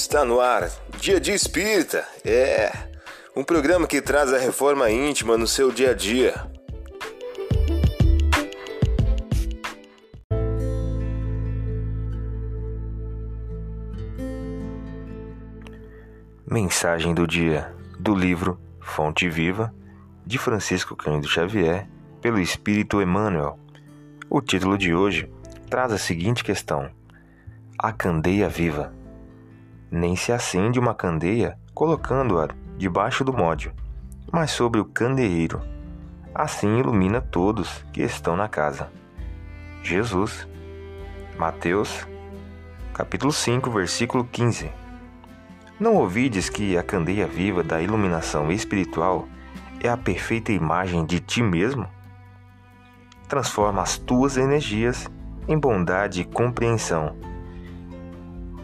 Está no ar, Dia de Espírita. É um programa que traz a reforma íntima no seu dia a dia. Mensagem do dia do livro Fonte Viva de Francisco Cândido Xavier, pelo Espírito Emmanuel. O título de hoje traz a seguinte questão: A candeia viva. Nem se acende uma candeia colocando-a debaixo do módio, mas sobre o candeeiro. Assim ilumina todos que estão na casa. Jesus. Mateus, capítulo 5, versículo 15. Não ouvides que a candeia viva da iluminação espiritual é a perfeita imagem de ti mesmo? Transforma as tuas energias em bondade e compreensão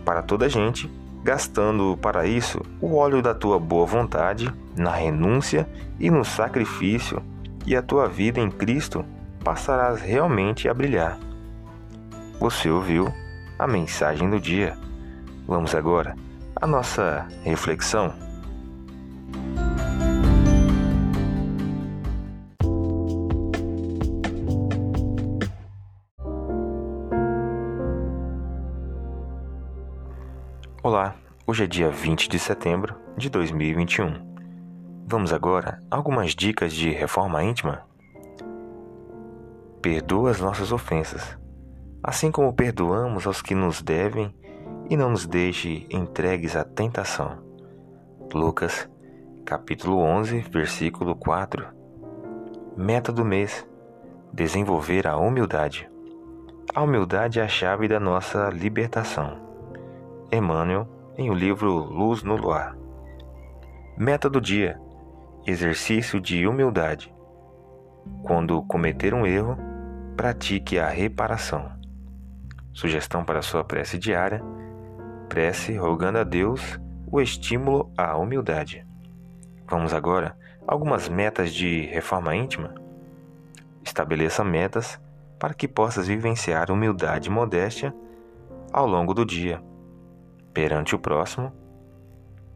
para toda a gente gastando para isso o óleo da tua boa vontade, na renúncia e no sacrifício, e a tua vida em Cristo passarás realmente a brilhar. Você ouviu a mensagem do dia. Vamos agora à nossa reflexão. Olá, hoje é dia 20 de setembro de 2021. Vamos agora a algumas dicas de reforma íntima? Perdoa as nossas ofensas, assim como perdoamos aos que nos devem e não nos deixe entregues à tentação. Lucas, capítulo 11, versículo 4. Meta do mês: desenvolver a humildade. A humildade é a chave da nossa libertação. Emmanuel, em o livro Luz no Luar. Meta do dia: exercício de humildade. Quando cometer um erro, pratique a reparação. Sugestão para sua prece diária: prece rogando a Deus o estímulo à humildade. Vamos agora algumas metas de reforma íntima. Estabeleça metas para que possas vivenciar humildade e modéstia ao longo do dia perante o próximo,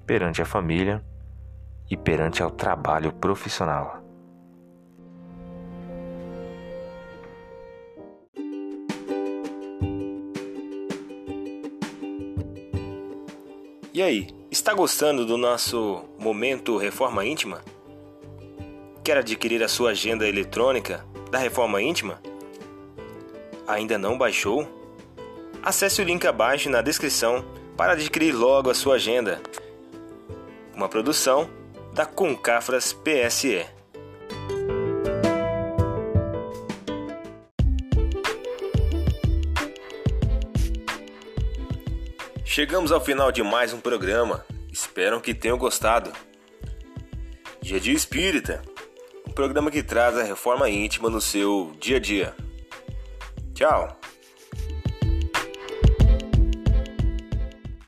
perante a família e perante ao trabalho profissional. E aí, está gostando do nosso momento Reforma Íntima? Quer adquirir a sua agenda eletrônica da Reforma Íntima? Ainda não baixou? Acesse o link abaixo na descrição para adquirir logo a sua agenda. Uma produção da Concafras PSE. Chegamos ao final de mais um programa. Espero que tenham gostado. Dia Dia Espírita, um programa que traz a reforma íntima no seu dia a dia. Tchau!